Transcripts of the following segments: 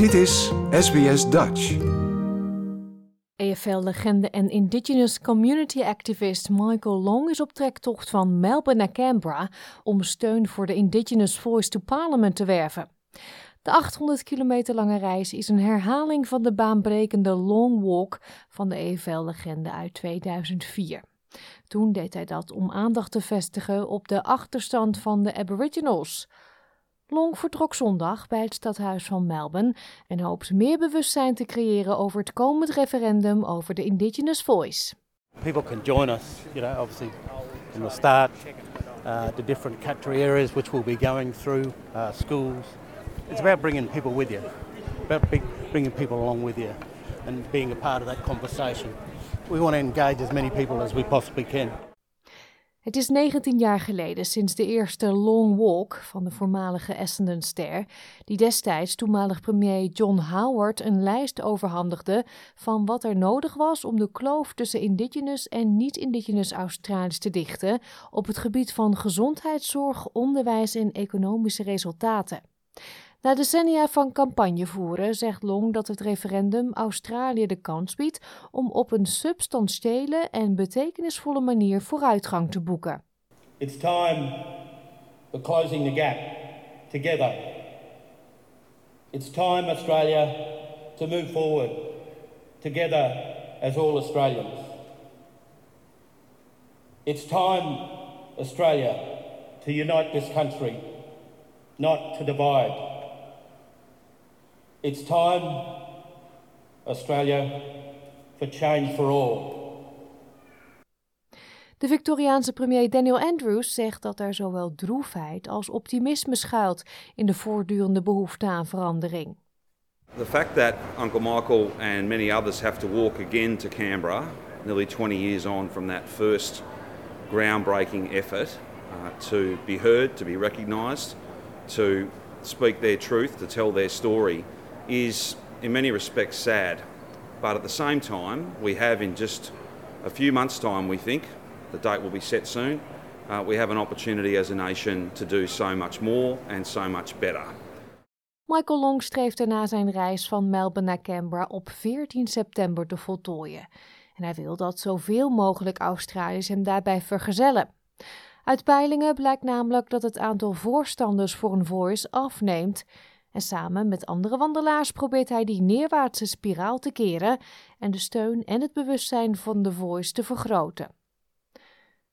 Dit is SBS Dutch. EFL-legende en Indigenous Community Activist Michael Long is op trektocht van Melbourne naar Canberra om steun voor de Indigenous Voice to Parliament te werven. De 800 kilometer lange reis is een herhaling van de baanbrekende Long Walk van de EFL-legende uit 2004. Toen deed hij dat om aandacht te vestigen op de achterstand van de Aboriginals. Long vertrok zondag bij het stadhuis van Melbourne en hoopt meer bewustzijn te creëren over het komend referendum over de Indigenous Voice. People can join us, you know, obviously from the start, uh, the different country areas which we'll be going through, uh, schools. It's about bringing people with you, about bringing people along with you and being a part of that conversation. We want to engage as many people as we possibly can. Het is 19 jaar geleden sinds de eerste Long Walk van de voormalige Essendon-ster, die destijds toenmalig premier John Howard een lijst overhandigde van wat er nodig was om de kloof tussen Indigenous en niet-Indigenous Australiërs te dichten op het gebied van gezondheidszorg, onderwijs en economische resultaten. Na decennia van campagne voeren zegt Long dat het referendum Australië de kans biedt om op een substantiële en betekenisvolle manier vooruitgang te boeken. It's time for closing the gap together. It's time Australia to move forward together as all Australians. It's time Australia to unite this country, not to divide. It's time, Australia, for change for all. De Victoriaanse premier Daniel Andrews zegt dat er zowel droefheid als optimisme schuilt in de voortdurende behoefte aan verandering. The fact that Uncle Michael and many others have to walk again to Canberra, nearly 20 years on from that first groundbreaking effort, uh, to be heard, to be recognised, to speak their truth, to tell their story, is in many respects sad. But at the same time, we have in just a few months' time, we think, the date will be set soon, uh, we have an opportunity as a nation to do so much more and so much better. Michael Long streeft na zijn reis van Melbourne naar Canberra op 14 september te voltooien. En hij wil dat zoveel mogelijk Australiërs hem daarbij vergezellen. Uit peilingen blijkt namelijk dat het aantal voorstanders voor een voice afneemt en samen met andere wandelaars probeert hij die neerwaartse spiraal te keren en de steun en het bewustzijn van The Voice te vergroten.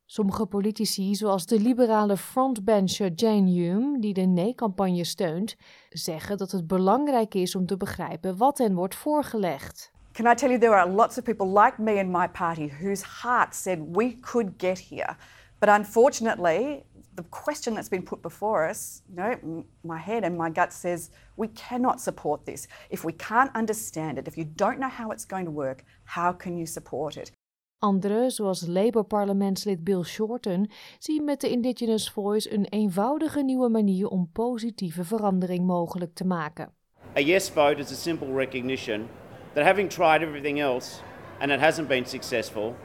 Sommige politici, zoals de liberale frontbencher Jane Hume, die de nee-campagne steunt, zeggen dat het belangrijk is om te begrijpen wat hen wordt voorgelegd. Can I tell you, there are lots of people like me and my party whose hearts said we could get here. But unfortunately, the question that's been put before us, you know, my head and my gut says we cannot support this. If we can't understand it, if you don't know how it's going to work, how can you support it? Anderen, zoals Labour-parlementslid Bill Shorten, zien met de Indigenous Voice een eenvoudige nieuwe manier om positieve verandering mogelijk te maken. A yes vote is a simple recognition that having tried everything else and it hasn't been successful,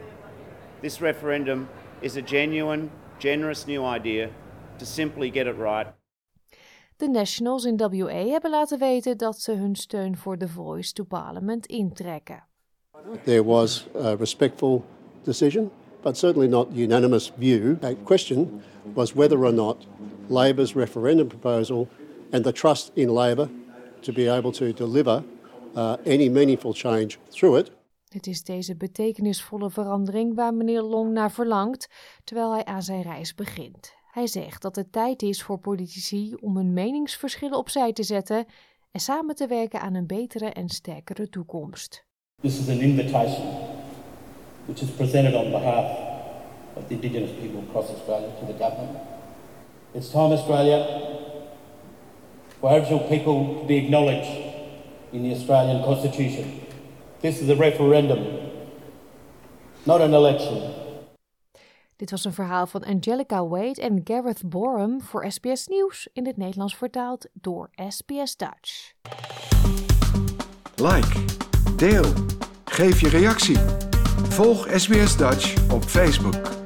this referendum is a genuine generous new idea to simply get it right. De Nationals in WA hebben laten weten dat ze hun steun voor The Voice to Parliament intrekken. There was a respectful decision, but certainly not unanimous view. The question was whether or not Labor's referendum proposal and the trust in Labor to be able to deliver uh, any meaningful change through it het is deze betekenisvolle verandering waar meneer Long naar verlangt terwijl hij aan zijn reis begint. Hij zegt dat het tijd is voor politici om hun meningsverschillen opzij te zetten en samen te werken aan een betere en sterkere toekomst. This is an invitation which is presented on behalf of the indigenous people across Australia to the government. It's time Australia for Aboriginal people to be acknowledged in the Australian Constitution. This is a referendum, not an election. Dit was een verhaal van Angelica Wade en Gareth Borum voor SBS Nieuws in het Nederlands vertaald door SBS Dutch. Like, deel, geef je reactie. Volg SBS Dutch op Facebook.